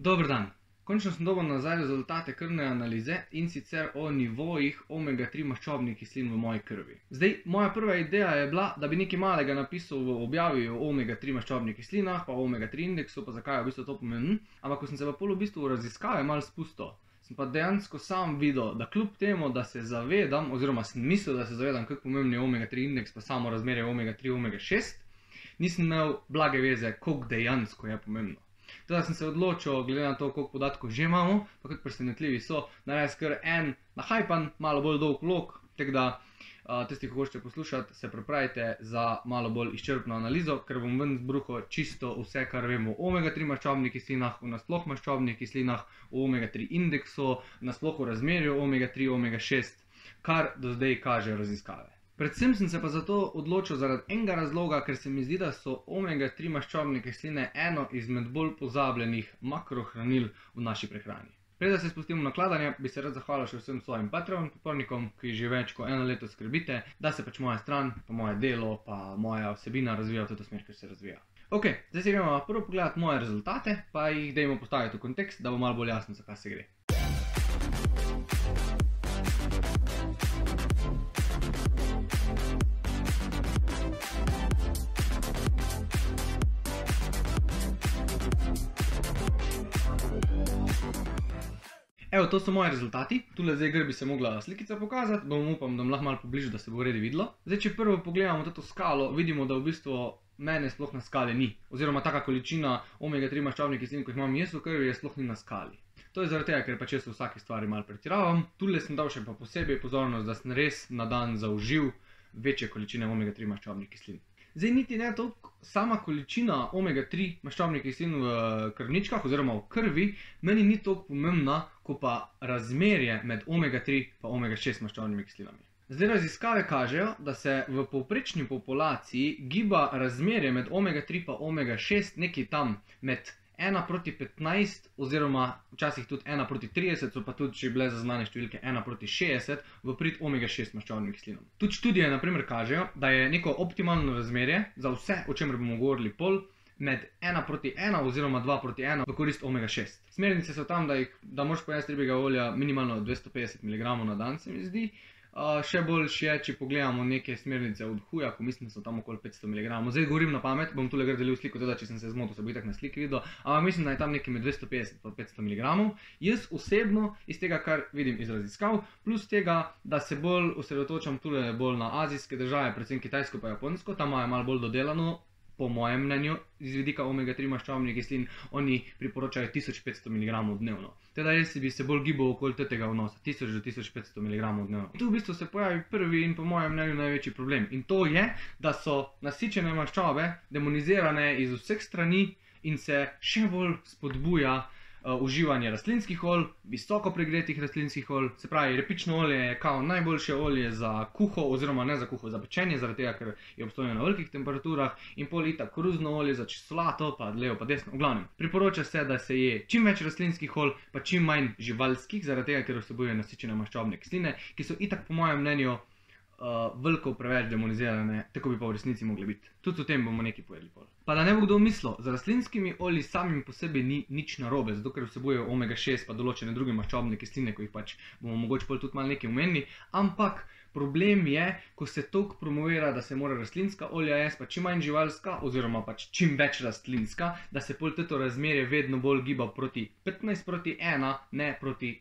Dober dan. Končno sem dobil nazaj rezultate krvne analize in sicer o nivojih omega-3 maščobnih kislin v moji krvi. Zdaj, moja prva ideja je bila, da bi nekaj malega napisal v objavi o omega-3 maščobnih kislinah, pa o omega-3 indeksu, pa zakaj je v bistvu to pomembno. Ampak, ko sem se pa pol v bistvu v raziskave malo spustil, sem pa dejansko sam videl, da kljub temu, da se zavedam, oziroma sem mislil, da se zavedam, kako pomemben je omega-3 indeks, pa samo razmerje omega-3, omega-6, nisem imel blage veze, koliko dejansko je pomembno. Teda sem se odločil, glede na to, koliko podatkov že imamo, pa kako presenetljivi so, narediti kar en nahajpan, malo bolj dolg vlog. Tako da, tisti, ki hočete poslušati, se pripravite za malo bolj izčrpno analizo, ker bom ven zbruhal čisto vse, kar vemo o omega-3 maščobnih kislinah, o nasploh maščobnih kislinah, o omega-3 indeksu, nasploh o razmerju omega-3, omega-6, kar do zdaj kažejo raziskave. Predvsem sem se pa zato odločil zaradi enega razloga, ker se mi zdi, da so omega-3 maščobne kisline eno izmed bolj pozabljenih makrohranil v naši prehrani. Preden se spustimo na kladanje, bi se rad zahvalil še vsem svojim Patreon podpornikom, ki že več kot eno leto skrbite, da se pač moja stran, pa moje delo, pa moja vsebina razvija v to smer, ker se razvija. Ok, zdaj si gremo prvo pogledati moje rezultate, pa jih dajmo postaviti v kontekst, da bo malo bolj jasno, za kaj se gre. Evo, to so moji rezultati, tukaj zdaj gre bi se mogla slikica pokazati, bom upam, da bom lahko malo pobližil, da se bo v redu videlo. Zdaj, če prvo pogledamo to skalo, vidimo, da v bistvu mene sploh na skali ni, oziroma taka količina omega-3 maščobnih kislin, kot jih imam jaz v krvi, je sploh ni na skali. To je zaradi tega, ker pač jaz v vsaki stvari malo pretiravam. Tule sem dal še pa posebej pozornost, da sem res na dan zaužil večje količine omega-3 maščobnih kislin. Zdaj, niti ne toliko sama količina omega-3 maščobnih kislin v krvničkah oziroma v krvi, meni ni toliko pomembna, kot pa razmerje med omega-3 in omega-6 maščobnimi kislinami. Zdaj, raziskave kažejo, da se v povprečni populaciji giba razmerje med omega-3 in omega-6 nekje tam med 1 proti 15, oziroma včasih tudi 1 proti 30, so pa tudi že bile zaznane številke 1 proti 60 v prid omega-6 maščobnim kislinam. Tudi študije naprimer kažejo, da je neko optimalno razmerje za vse, o čemer bomo govorili pol, med 1 proti 1 oziroma 2 proti 1 v korist omega-6. Smernice so tam, da, jih, da moraš pojesti ribjega olja minimalno 250 mg na dan, se mi zdi. Uh, še boljše je, če pogledamo neke smernice od huja, ko mislim, da so tam okoli 500 mg. Zdaj govorim na pamet, bom tukaj delil sliko, teda, če sem se zmotil, se bo itak na sliki videl, ampak mislim, da je tam nekje med 250 in 500 mg. Jaz osebno iz tega, kar vidim iz raziskav, plus tega, da se bolj osredotočam tukaj bolj na azijske države, predvsem Kitajsko pa Japonsko, tam imajo malo bolj dodelano po mojem mnenju, iz vidika omega-3 maščobnih kislin, oni priporočajo 1500 mg dnevno. Teda jaz bi se bolj gibal okoli tega vnosa, 1000 do 1500 mg dnevno. Tu v bistvu se pojavi prvi in po mojem mnenju največji problem. In to je, da so nasičene maščobe demonizirane iz vseh strani in se še bolj spodbuja uh, uživanje rastlinskih olj, visoko pregretih rastlinskih olj, se pravi, repično olje je kao najboljše olje za kuho, oziroma ne za kuho, za pečenje, zaradi tega, ker je obstojeno na velikih temperaturah, in pol lita koruzno olje za čisolato, pa levo, pa desno. V glavnem, priporoča se, da se je čim več rastlinskih olj, pa čim manj živalskih, zaradi tega, ker vsebujejo nasičene maščobne kisline, ki so itak, po mojem mnenju, uh, veliko preveč demonizirane, tako bi pa v resnici mogli biti. Tudi o tem bomo nekaj povedali. Pol. Pa da ne bo kdo mislil, z rastlinskimi olji samim po sebi ni nič narobe, zato ker vsebujejo omega-6 pa določene druge maščobne kisline, ko jih pač bomo mogoče pol tudi malo nekaj umenili, ampak problem je, ko se toliko promovira, da se mora rastlinska olja jesti, pa čim manj živalska, oziroma pač čim več rastlinska, da se pol to razmerje vedno bolj giba proti 15 proti 1, ne proti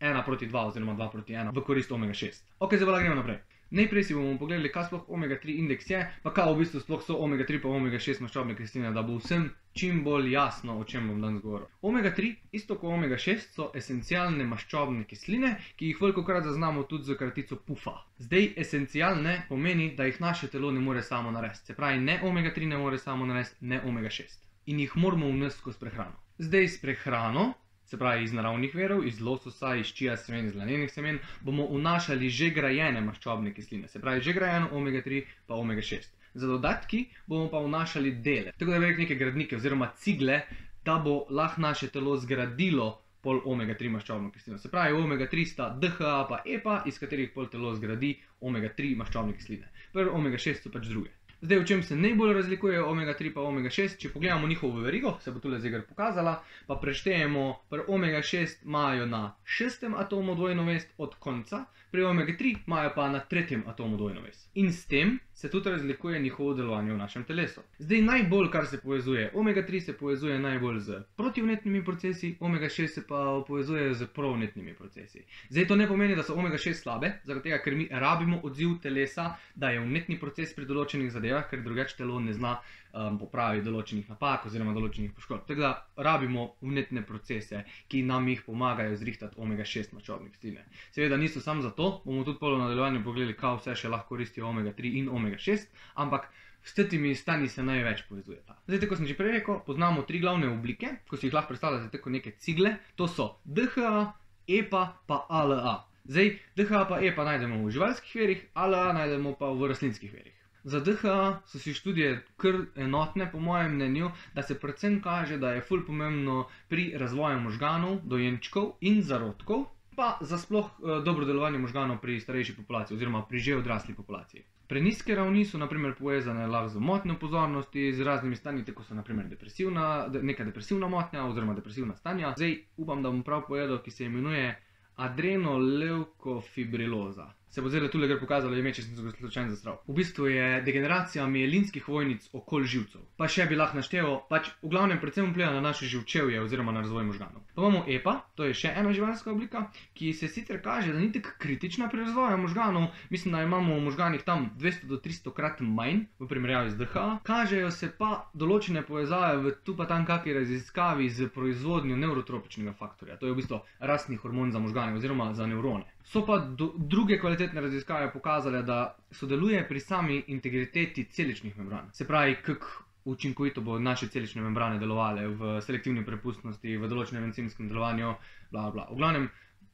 1 proti 2 oziroma 2 proti 1 v korist omega-6. Ok, zdaj pa gremo naprej. Najprej si bomo pogledali, kaj sploh omega-3 indeks je, pa kaj v bistvu sploh so omega-3 pa omega-6 maščobne kisline, da bo vsem čim bolj jasno, o čem bom danes govoril. Omega-3, isto kot omega-6, so esencialne maščobne kisline, ki jih veliko krat zaznamo tudi z kratico PUFA. Zdaj, esencialne pomeni, da jih naše telo ne more samo narediti. Se pravi, ne omega-3 ne more samo narediti, ne omega-6. In jih moramo vnesti skozi prehrano. Zdaj, s prehrano se pravi iz naravnih verov, iz lososa, iz čija semen, iz lanenih semen, bomo vnašali že grajene maščobne kisline, se pravi že grajeno omega-3 pa omega-6. Za dodatki bomo pa vnašali dele, tako da bi rekli neke gradnike oziroma cigle, da bo lahko naše telo zgradilo pol omega-3 maščobno kislino. Se pravi, omega-3 sta DHA pa EPA, iz katerih pol telo zgradi omega-3 maščobne kisline. Prvo omega-6 so pač druge. Zdaj, v čem se najbolj razlikuje omega 3 in omega 6, če pogledamo njihovo verigo, se bo tukaj zdaj pokazala, pa preštejemo, pri omega 6 imajo na šestem atomu dvojno vez od konca, pri omega 3 imajo pa na tretjem atomu dvojno vez. In s tem se tudi razlikuje njihovo delovanje v našem telesu. Zdaj, najbolj, kar se povezuje, omega 3 se povezuje najbolj z protivnetnimi procesi, omega 6 se pa povezuje z provnetnimi procesi. Zdaj, to ne pomeni, da so omega 6 slabe, zaradi tega, ker mi rabimo odziv telesa, da je vnetni proces pri določenih zadevah, ker drugače telo ne zna um, popraviti določenih napak oziroma določenih poškodb. Tako da rabimo vnetne procese, ki nam jih pomagajo zrihtati omega 6 mačovne kisline. Seveda niso samo zato, bomo tudi polo nadaljevanju pogledali, kaj vse še lahko koristijo omega 3 in omega 6, ampak s temi stani se največ povezuje. Zdaj, kot sem že prej rekel, poznamo tri glavne oblike, ko si jih lahko predstavljate kot neke cigle, to so DHA, EPA pa ALA. Zdaj, DHA pa EPA najdemo v živalskih verjih, ALA najdemo pa v rastlinskih verjih. Za DHA so si študije kar enotne, po mojem mnenju, da se predvsem kaže, da je fulj pomembno pri razvoju možganov, dojenčkov in zarodkov, pa za sploh eh, dobro delovanje možganov pri starejši populaciji oziroma pri že odrasli populaciji. Preniske ravni so naprimer povezane z motnjo pozornosti, z raznimi stanji, kot so naprimer depresivna, neka depresivna motnja oziroma depresivna stanja. Zdaj upam, da bom prav povedal, ki se imenuje adrenoleukofibriloza se bo zdaj tukaj gre pokazalo, ime, če sem se slučajno zastral. V bistvu je degeneracija mielinskih vojnic okoli živcev. Pa še bi lahko našteval, pač v glavnem predvsem vpliva na naše živčevje oziroma na razvoj možganov. Pa imamo EPA, to je še ena živalska oblika, ki se sicer kaže, da ni tako kritična pri razvoju možganov. Mislim, da imamo v možganih tam 200 do 300 krat manj v primerjavi z DH. Kažejo se pa določene povezave v tu pa tam kakšni raziskavi z proizvodnjo neurotropičnega faktorja. To je v bistvu rastni hormon za možgane oziroma za nevrone. So pa druge kvalitetne raziskave pokazale, da sodeluje pri sami integriteti celičnih membran. Se pravi, kako učinkovito bo naše celične membrane delovale v selektivni prepustnosti, v določenem encimskem delovanju, bla bla. V glavnem,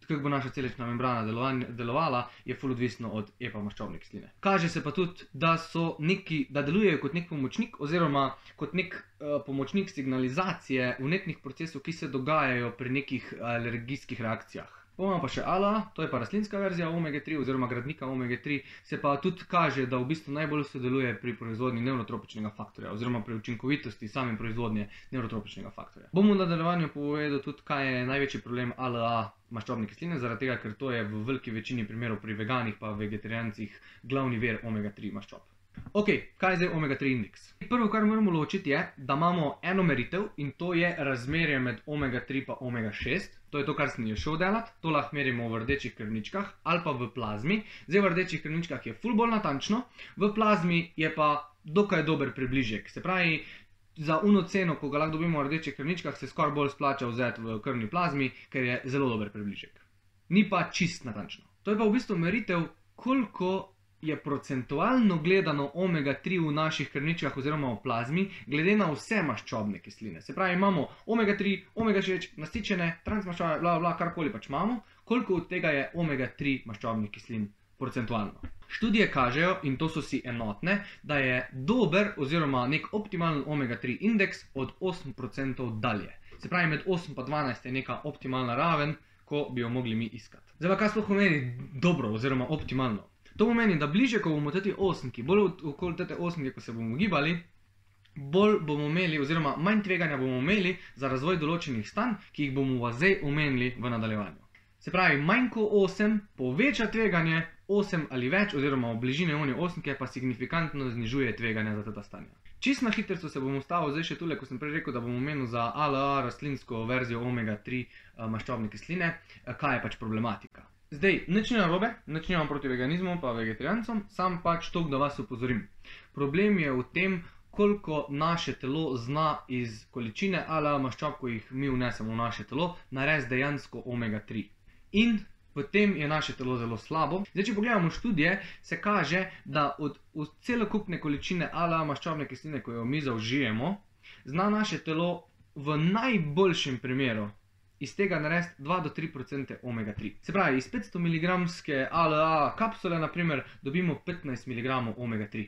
kako bo naša celična membrana delovala, je ful odvisno od epa maščobne kisline. Kaže se pa tudi, da neki, da delujejo kot nek pomočnik oziroma kot nek uh, pomočnik signalizacije vnetnih procesov, ki se dogajajo pri nekih alergijskih reakcijah. Imamo pa še ALA, to je pa rastlinska verzija omega 3 oziroma gradnika omega 3, se pa tudi kaže, da v bistvu najbolj sodeluje pri proizvodnji neurotropičnega faktorja oziroma pri učinkovitosti same proizvodnje neurotropičnega faktorja. Bom v nadaljevanju povedal tudi, kaj je največji problem ALA maščobne kisline, zaradi tega, ker to je v veliki večini primerov pri veganih pa vegetarijancih glavni ver omega 3 maščob. Ok, kaj je zdaj omega-3 indeks? Prvo, kar moramo ločiti, je, da imamo eno meritev in to je razmerje med omega-3 in omega-6. To je to, kar sem jo šel delati, to lahko merimo v rdečih krvničkah ali pa v plazmi. Zdaj v rdečih krvničkah je ful bolj natančno, v plazmi je pa dokaj dober približek. Se pravi, za uno ceno, ko ga lahko dobimo v rdečih krvničkah, se skoraj bolj splača vzeti v krvni plazmi, ker je zelo dober približek. Ni pa čist natančno. To je pa v bistvu meritev, koliko je procentualno gledano omega-3 v naših krvničkah oziroma v plazmi, glede na vse maščobne kisline. Se pravi, imamo omega-3, omega-6, nasičene, transmaščobne, bla, bla, karkoli pač imamo, koliko od tega je omega-3 maščobnih kislin procentualno. Študije kažejo, in to so si enotne, da je dober oziroma nek optimalen omega-3 indeks od 8% dalje. Se pravi, med 8 in 12 je neka optimalna raven, ko bi jo mogli mi iskati. Zdaj pa kaj sploh pomeni dobro oziroma optimalno? To pomeni, da bliže, ko bomo te osmiki, bolj okoli te osmike, ko se bomo gibali, bolj bomo imeli, oziroma manj tveganja bomo imeli za razvoj določenih stanj, ki jih bomo zdaj omenili v nadaljevanju. Se pravi, manj kot 8 poveča tveganje, 8 ali več, oziroma v bližini oni osmike pa signifikantno znižuje tveganje za ta stanja. Čist na hitro se bom ustavil, zdaj še tule, ko sem prej rekel, da bom omenil za ALA rastlinsko verzijo omega-3 eh, maščobne kisline, eh, kaj je pač problematika. Zdaj, nič ni narobe, nič nimam proti veganizmu, pa vegetarijancem, sam pač to, da vas upozorim. Problem je v tem, koliko naše telo zna iz količine ali maščob, ko jih mi vnesemo v naše telo, narediti dejansko omega-3. In potem je naše telo zelo slabo. Zdaj, če pogledamo študije, se kaže, da od, od celokupne količine ali maščobne kisline, ko jo mi zaužijemo, zna naše telo v najboljšem primeru iz tega narediti 2 do 3 odstotke omega-3. Se pravi, iz 500 mg ALA kapsule, naprimer, dobimo 15 mg omega-3.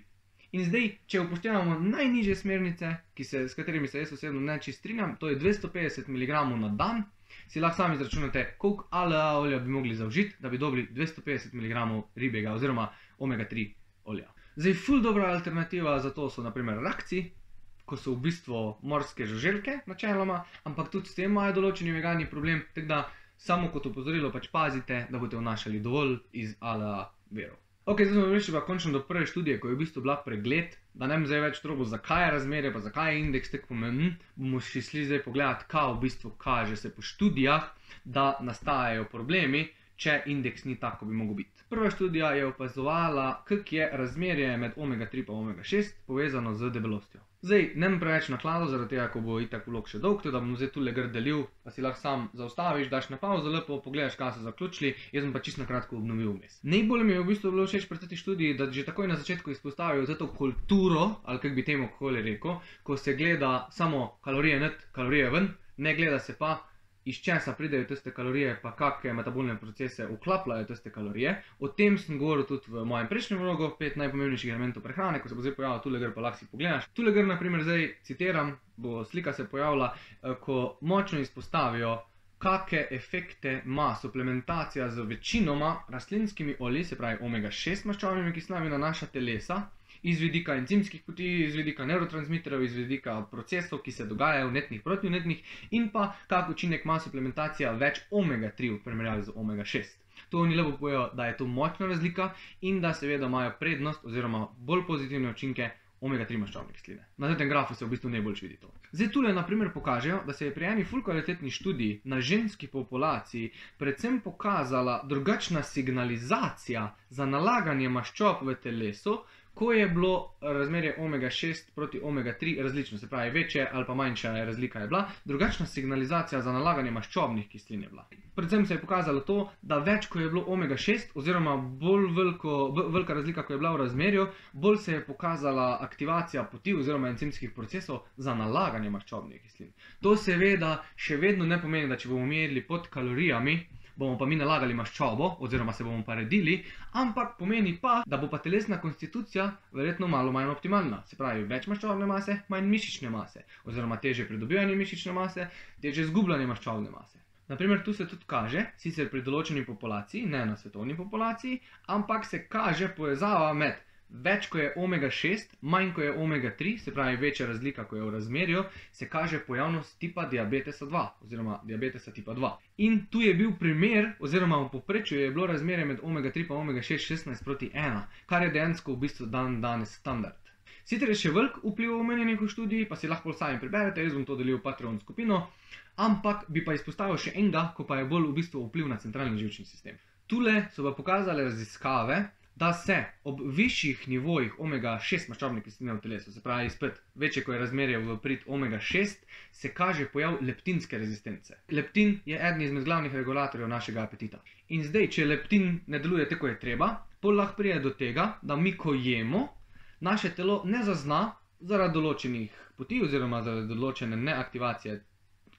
In zdaj, če upoštevamo najnižje smernice, se, s katerimi se jaz osebno ne čisto strinjam, to je 250 mg na dan, si lahko sami izračunate, koliko ALA olja bi mogli zaužiti, da bi dobili 250 mg ribjega oziroma omega-3 olja. Zdaj, ful dobra alternativa za to so naprimer rakci, ko so v bistvu morske žuželke, načeloma, ampak tudi s tem imajo določeni vegani problem, tako da samo kot opozorilo pač pazite, da boste vnašali dovolj iz ala verov. Ok, zdaj smo prišli pa končno do prve študije, ko je v bistvu bila pregled, da ne bom zdaj več trobo, zakaj je razmerje, pa zakaj je indeks tako pomemben, bomo šli zdaj pogledati, kaj v bistvu kaže se po študijah, da nastajajo problemi, če indeks ni tako, bi mogel biti. Prva študija je opazovala, kak je razmerje med omega-3 in omega-6 povezano z debelostjo. Zdaj, ne bom preveč nakladal, zaradi tega, ko bo itak vlog še dolg, da bom zdaj tule gr delil, pa si lahko sam zaustaviš, daš na pauzo, lepo pogledaš, kaj so zaključili, jaz pa čisto na kratko obnovil vmes. Najbolj mi je v bistvu bilo všeč tej študiji, da že takoj na začetku izpostavijo to kulturo, ali kako bi temu kakoli rekel, ko se gleda samo kalorije net, kalorije ven, ne gleda se pa, iz česa pridejo tiste kalorije, pa kakšne metabolne procese vklapljajo tiste kalorije. O tem sem govoril tudi v mojem prejšnjem vlogu, pet najpomembnejših elementov prehrane, ko se bo zdaj pojavil tule gr, pa lahko si pogledaš. Tule gr, naprimer, zdaj citiram, bo slika se pojavila, ko močno izpostavijo, kakšne efekte ima suplementacija z večinoma rastlinskimi olji, se pravi omega-6 maščobnimi kislinami na naša telesa iz vidika encimskih poti, iz vidika neurotransmiterjev, iz vidika procesov, ki se dogajajo v netnih protivnetnih, in pa kak učinek ima suplementacija več omega-3 v primerjavi z omega-6. To oni lepo povejo, da je to močna razlika in da seveda imajo prednost oziroma bolj pozitivne učinke omega-3 maščobne kisline. Na tem grafu se v bistvu najbolj vidi to. Zdaj tule naprimer pokažejo, da se je pri eni full kvalitetni študiji na ženski populaciji predvsem pokazala drugačna signalizacija za nalaganje maščob v telesu, ko je bilo razmerje omega-6 proti omega-3 različno, se pravi, večja ali pa manjša razlika je bila, drugačna signalizacija za nalaganje maščobnih kislin je bila. Predvsem se je pokazalo to, da več, ko je bilo omega-6, oziroma bolj veliko, velika razlika, ko je bila v razmerju, bolj se je pokazala aktivacija poti oziroma encimskih procesov za nalaganje maščobnih kislin. To seveda še vedno ne pomeni, da če bomo merili pod kalorijami, bomo pa mi nalagali maščobo, oziroma se bomo pa redili, ampak pomeni pa, da bo pa telesna konstitucija verjetno malo manj optimalna. Se pravi, več maščobne mase, manj mišične mase, oziroma teže pridobivanje mišične mase, teže izgubljanje maščobne mase. Naprimer, tu se tudi kaže, sicer pri določeni populaciji, ne na svetovni populaciji, ampak se kaže povezava med Več, ko je omega-6, manj, ko je omega-3, se pravi, večja razlika, ko je v razmerju, se kaže pojavnost tipa diabetesa 2 oziroma diabetesa tipa 2. In tu je bil primer, oziroma v povprečju je bilo razmerje med omega-3 in omega-6 16 proti 1, kar je dejansko v bistvu dan danes standard. Sicer je še velik vpliv omenjenih v študiji, pa si lahko sami preberete, jaz bom to delil v Patreon skupino, ampak bi pa izpostavil še enega, ko pa je bolj v bistvu vpliv na centralni živčni sistem. Tule so pa pokazale raziskave, da se ob višjih nivojih omega-6 maščobne kisline v telesu, se pravi, spet večje, ko je razmerje v prid omega-6, se kaže pojav leptinske rezistence. Leptin je eden izmed glavnih regulatorjev našega apetita. In zdaj, če leptin ne deluje tako, kot je treba, pol lahko pride do tega, da mi, ko jemo, naše telo ne zazna zaradi določenih poti oziroma zaradi določene neaktivacije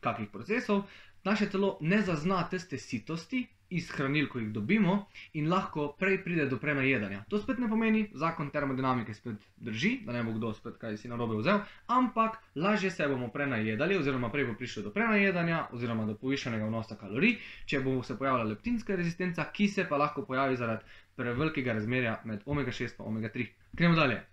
kakih procesov, naše telo ne zazna tiste sitosti iz hranil, ko jih dobimo, in lahko prej pride do prenajedanja. To spet ne pomeni, zakon termodinamike spet drži, da ne bo kdo spet kaj si narobe vzel, ampak lažje se bomo prenajedali, oziroma prej bo prišlo do prenajedanja, oziroma do povišanega vnosa kalorij, če bo se pojavila leptinska rezistenca, ki se pa lahko pojavi zaradi prevelikega razmerja med omega-6 in omega-3. Gremo dalje.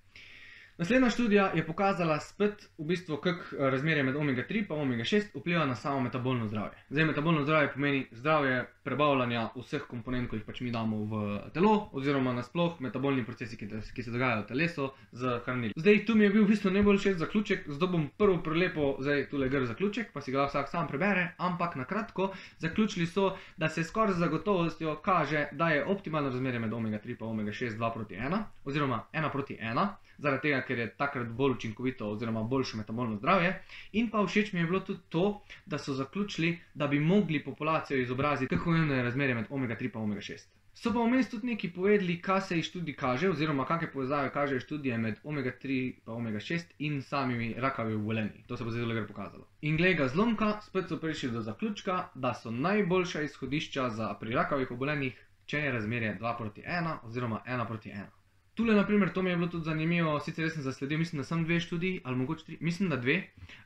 Naslednja študija je pokazala spet, v bistvu, kako eh, razmerje med omega-3 in omega-6 vpliva na samo metabolno zdravje. Zdaj, metabolno zdravje pomeni zdravje prebavljanja vseh komponent, ki jih pač mi damo v telo, oziroma nasploh metabolni procesi, ki, ki se dogajajo v telesu z hranili. Zdaj, tu mi je bil v bistvu najbolj všeč zaključek, zato bom prvo prelepo, zdaj tule gr zaključek, pa si ga vsak sam prebere, ampak na kratko, zaključili so, da se skoraj z zagotovostjo kaže, da je optimalno razmerje med omega-3 in omega-6 2 proti 1, oziroma 1 proti 1 zaradi tega, ker je takrat bolj učinkovito oziroma boljše metabolno zdravje. In pa všeč mi je bilo tudi to, da so zaključili, da bi mogli populacijo izobraziti, kako je razmerje med omega-3 in omega-6. So pa vmes tudi neki povedali, kaj se iz študij kaže, oziroma kakšne povezave kažejo študije med omega-3 in omega-6 in samimi rakavimi obolenji. To se bo zelo lepo pokazalo. In glede ga zlomka, spet so prišli do zaključka, da so najboljša izhodišča pri rakavih obolenjih, če je razmerje 2 proti 1 oziroma 1 proti 1. Tule, na primer, to mi je bilo tudi zanimivo, sicer sem zasledil, mislim, da sem dve študiji, ali mogoče tri, mislim, da dve,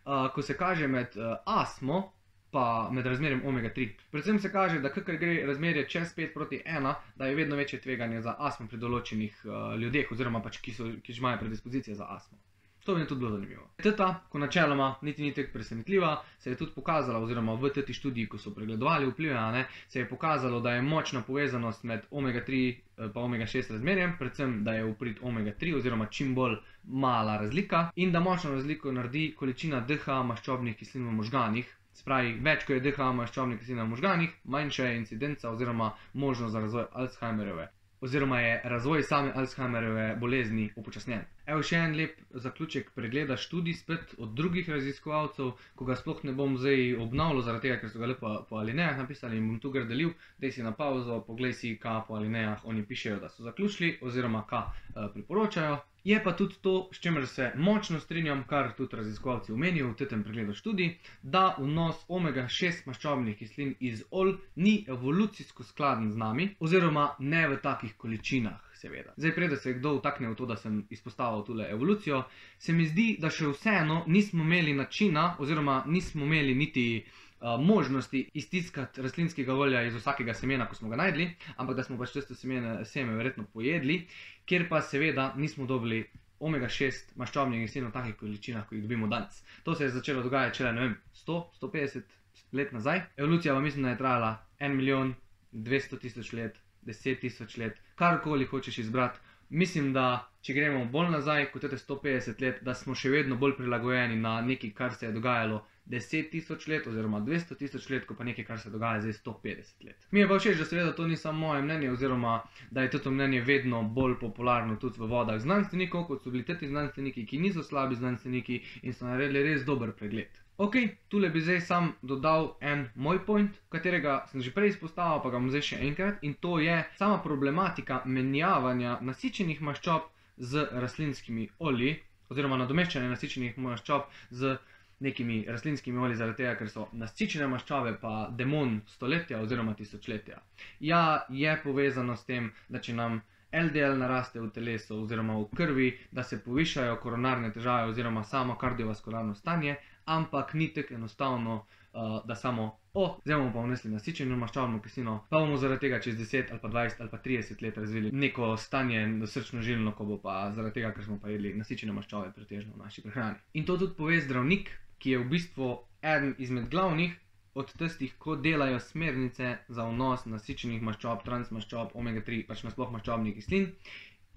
uh, ko se kaže med uh, astmo pa med razmerjem omega-3. Predvsem se kaže, da kar gre razmerje čez 5 proti 1, da je vedno večje tveganje za astmo pri določenih uh, ljudeh, oziroma pač, ki, so, ki imajo predispozicije za astmo. To mi je tudi bilo zanimivo. Teta, ko načeloma niti ni tako presenetljiva, se je tudi pokazala, oziroma v tej študiji, ko so pregledovali vplive, ne, se je pokazalo, da je močna povezanost med omega-3 in omega-6 razmerjem, predvsem da je uprit omega-3, oziroma čim bolj mala razlika, in da močno razliko naredi količina DHA maščobnih kislin v možganih. Spravi, več kot je DHA maščobnih kislin v možganih, manjša je incidenca oziroma možnost za razvoj Alzheimerjeve oziroma je razvoj same Alzheimerjeve bolezni upočasnjen. Evo še en lep zaključek pregleda študij spet od drugih raziskovalcev, ko ga sploh ne bom zdaj obnavljal, zaradi tega, ker so ga lepo po alinejah napisali in bom tu ga delil, da si na pauzo, poglej si, kaj po alinejah oni pišejo, da so zaključili oziroma kaj uh, priporočajo. Je pa tudi to, s čimer se močno strinjam, kar tudi raziskovalci omenijo v tem pregledu študij, da vnos omega-6 maščobnih kislin iz ol ni evolucijsko skladen z nami, oziroma ne v takih količinah, seveda. Zdaj, preden se kdo vtakne v to, da sem izpostavil tole evolucijo, se mi zdi, da še vseeno nismo imeli načina, oziroma nismo imeli niti. Uh, možnosti iztiskati rastlinskega olja iz vsakega semena, ko smo ga najdli, ampak da smo pač tisto semene, seme verjetno pojedli, kjer pa seveda nismo dobili omega-6 maščobnih kislinov v takih količinah, kot jih dobimo danes. To se je začelo dogajati šele 100-150 let nazaj. Evolucija pa mislim, da je trajala 1 milijon, 200 tisoč let, 10 tisoč let, karkoli hočeš izbrati. Mislim, da če gremo bolj nazaj kot te 150 let, da smo še vedno bolj prilagojeni na nekaj, kar se je dogajalo 10 tisoč let oziroma 200 tisoč let, kot pa nekaj, kar se dogaja zdaj 150 let. Mi je pa všeč, da seveda to ni samo moje mnenje, oziroma da je to mnenje vedno bolj popularno tudi v vodah znanstvenikov, kot so bili ti znanstveniki, ki niso slabi znanstveniki in so naredili res dober pregled. Ok, tule bi zdaj sam dodal en moj point, katerega sem že prej izpostavil, pa ga bom zdaj še enkrat, in to je sama problematika menjavanja nasičenih maščob z rastlinskimi olji, oziroma nadomeščanja nasičenih maščob z nekimi rastlinskimi olji, zaradi tega, ker so nasičene maščobe, pa demon stoletja oziroma tisočletja. Ja, je povezano s tem, da če nam LDL naraste v telesu oziroma v krvi, da se povišajo koronarne težave oziroma samo kardiovaskularno stanje, ampak ni tako enostavno, uh, da samo, o, zdaj bomo pa vnesli nasičeno maščobno kislino, pa bomo zaradi tega čez 10 ali pa 20 ali pa 30 let razvili neko stanje srčno žilno, ko bo pa zaradi tega, ker smo pa jedli nasičene maščobe pretežno v naši prehrani. In to tudi pove zdravnik, ki je v bistvu eden izmed glavnih od tistih, ko delajo smernice za vnos nasičenih maščob, transmaščob, omega-3, pač nasploh maščobnih kislin,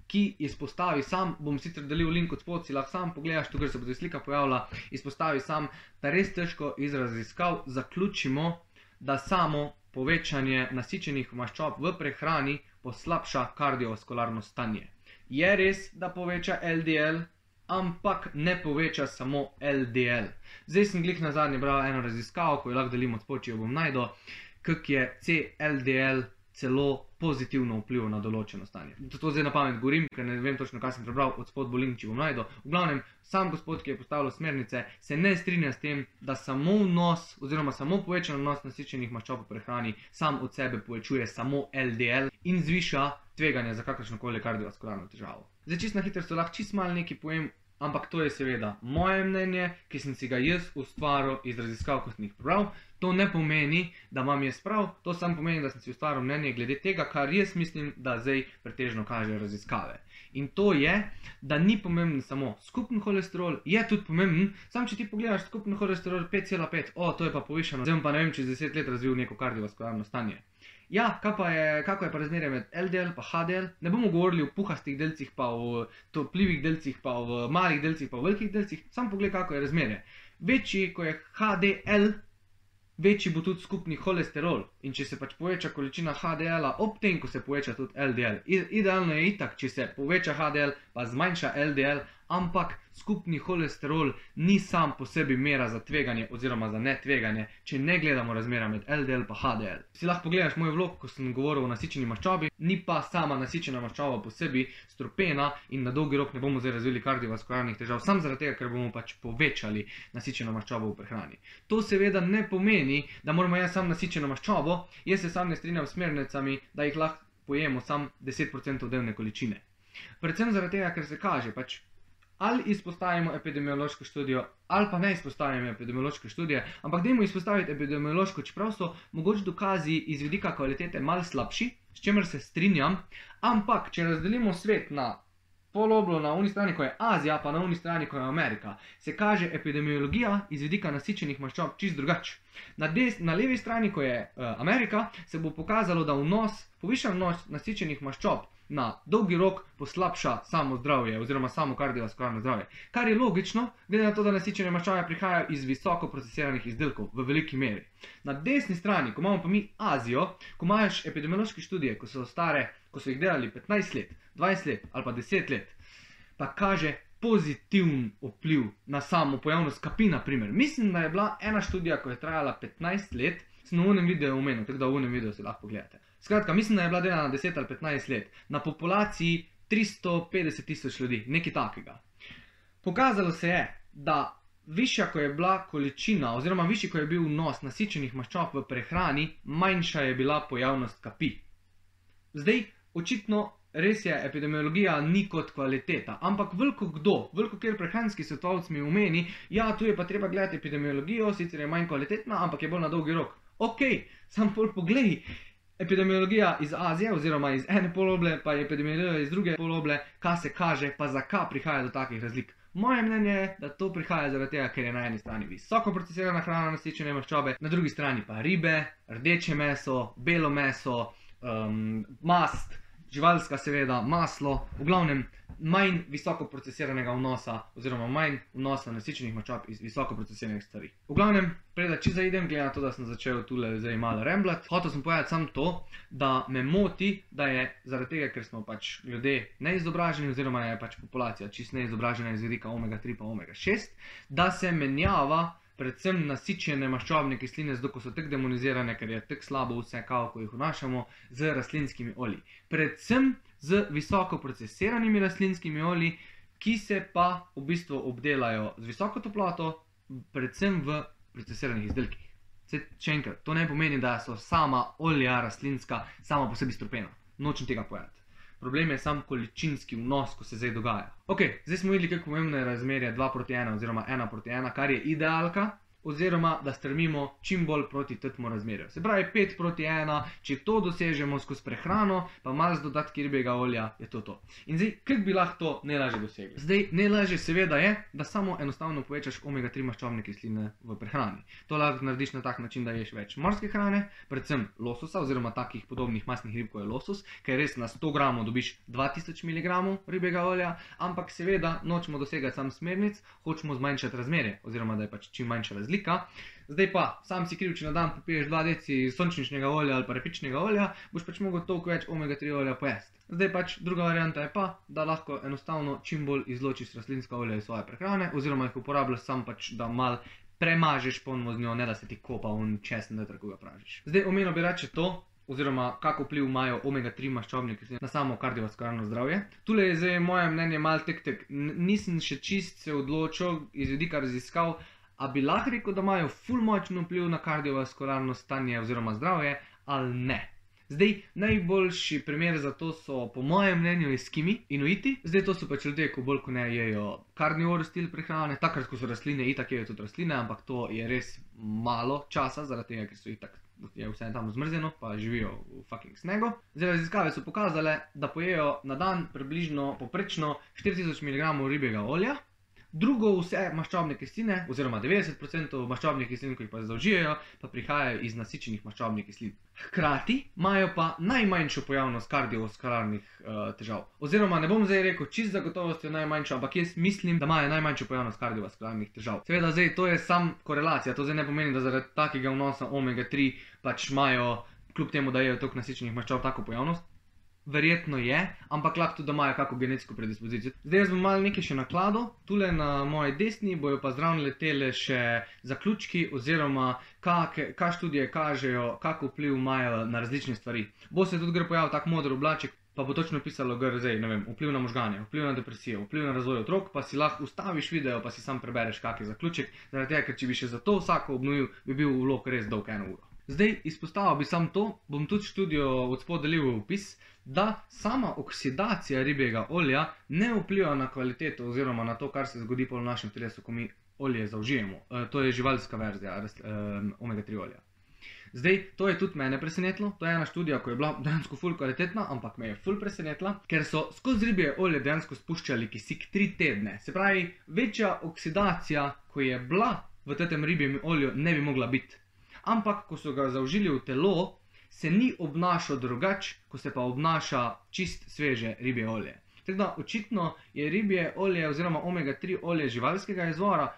ki izpostavi sam, bom sicer delil link od spodaj, si lahko sam pogledaš, tukaj se bo ta slika pojavila, izpostavi sam, da res težko iz raziskav zaključimo, da samo povečanje nasičenih maščob v prehrani poslabša kardiovaskularno stanje. Je res, da poveča LDL, ampak ne poveča samo LDL. Zdaj sem glih na zadnji bral eno raziskavo, ko jo lahko delim od spoči, jo bom najdel, kak je CLDL celo pozitivno vplival na določeno stanje. To zdaj na pamet govorim, ker ne vem točno, kaj sem prebral, od spod bolin, če bom najdel. V glavnem, sam gospod, ki je postavil smernice, se ne strinja s tem, da samo vnos, oziroma samo povečan vnos nasičenih maščob v prehrani, sam od sebe povečuje samo LDL in zviša tveganje za kakršno koli kardiovaskularno težavo. Zdaj, čist na hitro, so lahko čist malo nekaj povem ampak to je seveda moje mnenje, ki sem si ga jaz ustvaril iz raziskav, kot sem jih prebral. To ne pomeni, da imam jaz prav, to samo pomeni, da sem si ustvaril mnenje glede tega, kar jaz mislim, da zdaj pretežno kažejo raziskave. In to je, da ni pomemben samo skupni holesterol, je tudi pomemben, samo če ti pogledaš skupni holesterol 5,5, o, to je pa povišeno, zdaj pa ne vem, čez 10 let razvil neko kardiovaskularno stanje. Ja, je, kako je pa razmerje med LDL in HDL? Ne bomo govorili o puhastih delcih, pa o topljivih delcih, pa o malih delcih, pa o velikih delcih, samo pogled, kako je razmerje. Večji, ko je HDL, večji bo tudi skupni holesterol. In če se pač poveča količina HDL-a, ob tem, ko se poveča tudi LDL. Idealno je itak, če se poveča HDL, pa zmanjša LDL, ampak skupni holesterol ni sam po sebi mera za tveganje oziroma za netveganje, če ne gledamo razmera med LDL in HDL. Si lahko pogledaš moj vlog, ko sem govoril o nasičeni maščobi, ni pa sama nasičena maščoba po sebi stropena in na dolgi rok ne bomo zdaj razvili kardiovaskularnih težav, sam zaradi tega, ker bomo pač povečali nasičeno maščobo v prehrani. To seveda ne pomeni, da moramo jaz sam nasičeno maščobo, jaz se sam ne strinjam s smernicami, da jih lahko pojemo sam 10% dnevne količine. Predvsem zaradi tega, ker se kaže, pač ali izpostavimo epidemiološko študijo, ali pa ne izpostavimo epidemiološke študije, ampak dajmo izpostaviti epidemiološko, čeprav so mogoče dokazi iz vidika kvalitete mal slabši, s čimer se strinjam, ampak če razdelimo svet na poloblo na uni strani, ko je Azija, pa na uni strani, ko je Amerika, se kaže epidemiologija iz vidika nasičenih maščob čist drugače. Na, des, na levi strani, ko je uh, Amerika, se bo pokazalo, da vnos, povišan vnos nasičenih maščob na dolgi rok poslabša samo zdravje oziroma samo kardiovaskularno zdravje. Kar je logično, glede na to, da nasičene maščobe prihajajo iz visoko procesiranih izdelkov v veliki meri. Na desni strani, ko imamo pa mi Azijo, ko imaš epidemiološke študije, ko so stare, ko so jih delali 15 let, 20 let ali pa 10 let, pa kaže pozitiven vpliv na samo pojavnost kapi, na primer. Mislim, da je bila ena študija, ko je trajala 15 let, sem v unem videu omenil, tako da v unem videu si lahko pogledate. Skratka, mislim, da je bila delana 10 ali 15 let na populaciji 350 tisoč ljudi, nekaj takega. Pokazalo se je, da višja, ko je bila količina, oziroma višji, ko je bil vnos nasičenih maščob v prehrani, manjša je bila pojavnost kapi. Zdaj, očitno res je, epidemiologija ni kot kvaliteta, ampak veliko kdo, veliko kjer prehranski svetovalec mi umeni, ja, tu je pa treba gledati epidemiologijo, sicer je manj kvalitetna, ampak je bolj na dolgi rok. Ok, sam pol poglej. Epidemiologija iz Azije, oziroma iz ene poloble, pa je epidemiologija iz druge poloble, kaj se kaže, pa zakaj prihaja do takih razlik. Moje mnenje je, da to prihaja zaradi tega, ker je na eni strani visoko procesirana hrana, nasičene maščobe, na drugi strani pa ribe, rdeče meso, belo meso, um, mast, živalska, seveda, maslo, v glavnem manj visoko procesiranega vnosa, oziroma manj vnosa nasičenih mačop iz visoko procesiranih stvari. V glavnem, preda, če zaidem, glede na to, da sem začel tule zdaj malo remblat, hotel sem povedati samo to, da me moti, da je zaradi tega, ker smo pač ljudje neizobraženi, oziroma je pač populacija čist neizobražena iz vidika omega 3 pa omega 6, da se menjava predvsem nasičene maščobne kisline, zato so tako demonizirane, ker je tako slabo vse, kao, ko jih vnašamo, z rastlinskimi olji. Predvsem z visoko procesiranimi rastlinskimi olji, ki se pa v bistvu obdelajo z visoko toploto, predvsem v procesiranih izdelkih. Če enkrat, to ne pomeni, da so sama olja rastlinska, sama po sebi strupena. Nočem tega povedati. Problem je sam količinski vnos, ko se zdaj dogaja. Ok, zdaj smo videli, kako pomembno je razmerje 2 proti 1 oziroma 1 proti 1, kar je idealka, oziroma da strmimo čim bolj proti temu razmerju. Se pravi, 5 proti 1, če to dosežemo skozi prehrano, pa malo z dodatki ribjega olja, je to to. In zdaj, kako bi lahko to najlažje dosegli? Zdaj, najlažje seveda je, da samo enostavno povečaš omega-3 maščobne kisline v prehrani. To lahko narediš na tak način, da ješ več morske hrane, predvsem lososa oziroma takih podobnih masnih rib, kot je losos, ker res na 100 gramov dobiš 2000 mg ribjega olja, ampak seveda nočemo dosegati sam smernic, hočemo zmanjšati razmerje, oziroma da je pač čim manjša razlika razlika. Zdaj pa, sam si kriv, če na dan popiješ 2 deci sončničnega olja ali pa repičnega olja, boš pač mogel toliko več omega-3 olja pojesti. Zdaj pač druga varianta je pa, da lahko enostavno čim bolj izločiš rastlinska olja iz svoje prehrane, oziroma jih uporabljaš sam pač, da mal premažeš polno z njo, ne da se ti kopa v česen, da tako ga pražiš. Zdaj omenil bi reči to. Oziroma, kako vpliv imajo omega-3 maščobne kisline na samo kardiovaskularno zdravje. Tule je zdaj moje mnenje mal tek tek. Nisem še čist se odločil iz vidika raziskav, a bi lahko rekel, da imajo ful močen vpliv na kardiovaskularno stanje oziroma zdravje, ali ne. Zdaj, najboljši primer za to so, po mojem mnenju, eskimi, inuiti. Zdaj, to so pač ljudje, ko bolj kot ne jejo karnivor stil prehrane, takrat, ko so rastline, itak jejo tudi rastline, ampak to je res malo časa, zaradi tega, ker so itak. Je vse tam zmrzeno, pa živijo v fucking snegu. Zdaj, raziskave so pokazale, da pojejo na dan približno poprečno 4000 mg ribjega olja, Drugo, vse maščobne kisline, oziroma 90% maščobnih kislin, ki jih pa zaužijajo, pa prihajajo iz nasičenih maščobnih kislin. Hkrati imajo pa najmanjšo pojavnost kardiovaskularnih uh, težav. Oziroma, ne bom zdaj rekel, čist zagotovost je najmanjša, ampak jaz mislim, da imajo najmanjšo pojavnost kardiovaskularnih težav. Seveda, zdaj to je sam korelacija, to zdaj ne pomeni, da zaradi takega vnosa omega-3 pač imajo, kljub temu, da jejo toliko nasičenih maščob, tako pojavnost. Verjetno je, ampak lahko tudi imajo kakšno genetsko predispozicijo. Zdaj jaz bom malo nekaj še naklado, tule na moji desni bojo pa zraven letele še zaključki, oziroma kaj študije kažejo, kakšen vpliv imajo na različne stvari. Bo se tudi gre pojavil tak moder oblaček, pa bo točno pisalo GRZ, ne vem, vpliv na možgane, vpliv na depresijo, vpliv na razvoj otrok, pa si lahko ustaviš video, pa si sam prebereš kakšen zaključek, zaradi tega, ker če bi še za to vsako obnovil, bi bil vlog res dolg eno uro. Zdaj izpostavil bi samo to, bom tudi študijo od spodaj delil v opis, da sama oksidacija ribjega olja ne vpliva na kvaliteto oziroma na to, kar se zgodi po našem telesu, ko mi olje zaužijemo. E, to je živalska verzija e, omega-3 olja. Zdaj, to je tudi mene presenetilo, to je ena študija, ki je bila dejansko ful kvalitetna, ampak me je ful presenetila, ker so skozi ribje olje dejansko spuščali kisik tri tedne. Se pravi, večja oksidacija, ko je bila v tem ribjem olju, ne bi mogla biti. Ampak, ko so ga zaužili v telo, se ni obnašal drugače, ko se pa obnaša čist sveže ribje olje. Tako da očitno je ribje olje oziroma omega-3 olje živalskega izvora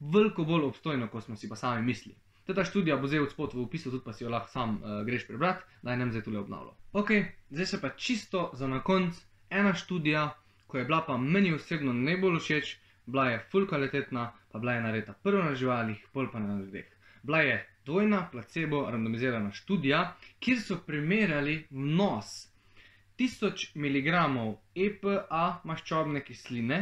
veliko bolj obstojno, kot smo si pa sami mislili. Ta študija bo zdaj od spod v opisu, tudi pa si jo lahko sam uh, greš prebrati, da je nam zdaj tole obnavljal. Ok, zdaj se pa čisto za na konc ena študija, ko je bila pa meni osebno najbolj všeč, bila je full kvalitetna, pa bila je narejena prvo na živalih, pol pa na ljudeh. Bila je dvojna placebo randomizirana študija, kjer so primerjali vnos 1000 mg EPA maščobne kisline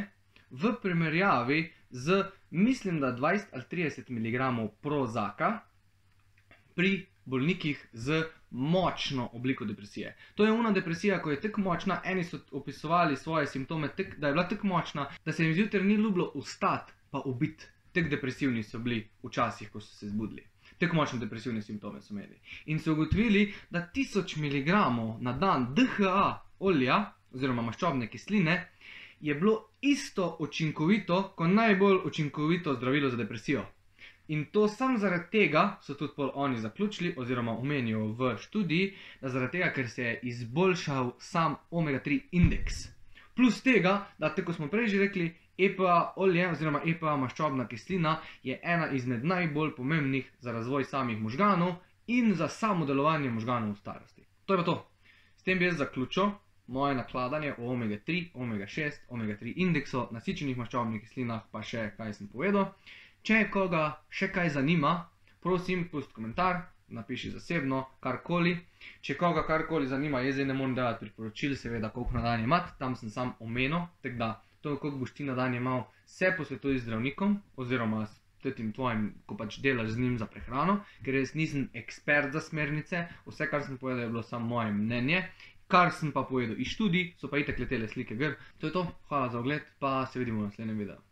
v primerjavi z, mislim, da 20 ali 30 mg prozaka pri bolnikih z močno obliko depresije. To je una depresija, ko je tako močna, eni so opisovali svoje simptome, tek, da je bila tako močna, da se jim zjutraj ni ljubilo ustati pa ubiti. Tako depresivni so bili včasih, ko so se zbudili tako močne depresivne simptome so imeli. In so ugotovili, da 1000 mg na dan DHA olja oziroma maščobne kisline je bilo isto učinkovito kot najbolj učinkovito zdravilo za depresijo. In to samo zaradi tega so tudi oni zaključili, oziroma omenijo v študiji, da zaradi tega, ker se je izboljšal sam omega-3 indeks. Plus tega, da tako smo prej že rekli, EPA olje oziroma EPA maščobna kislina je ena izmed najbolj pomembnih za razvoj samih možganov in za samo delovanje možganov v starosti. To je pa to. S tem bi jaz zaključil moje nakladanje o omega-3, omega-6, omega-3 indeksu, nasičenih maščobnih kislinah, pa še kaj sem povedal. Če koga še kaj zanima, prosim, pusti komentar, napiši zasebno, karkoli. Če koga karkoli zanima, jaz zdaj ne morem delati priporočil, seveda, koliko na dan imate, tam sem sam omenil, tako da to, kako boš ti na dan imel, se posvetuje z zdravnikom oziroma s tem tvojim, ko pač delaš z njim za prehrano, ker jaz nisem ekspert za smernice, vse, kar sem povedal, je bilo samo moje mnenje. Kar sem pa povedal iz študij, so pa itek letele slike gr. To je to, hvala za ogled, pa se vidimo v naslednjem videu.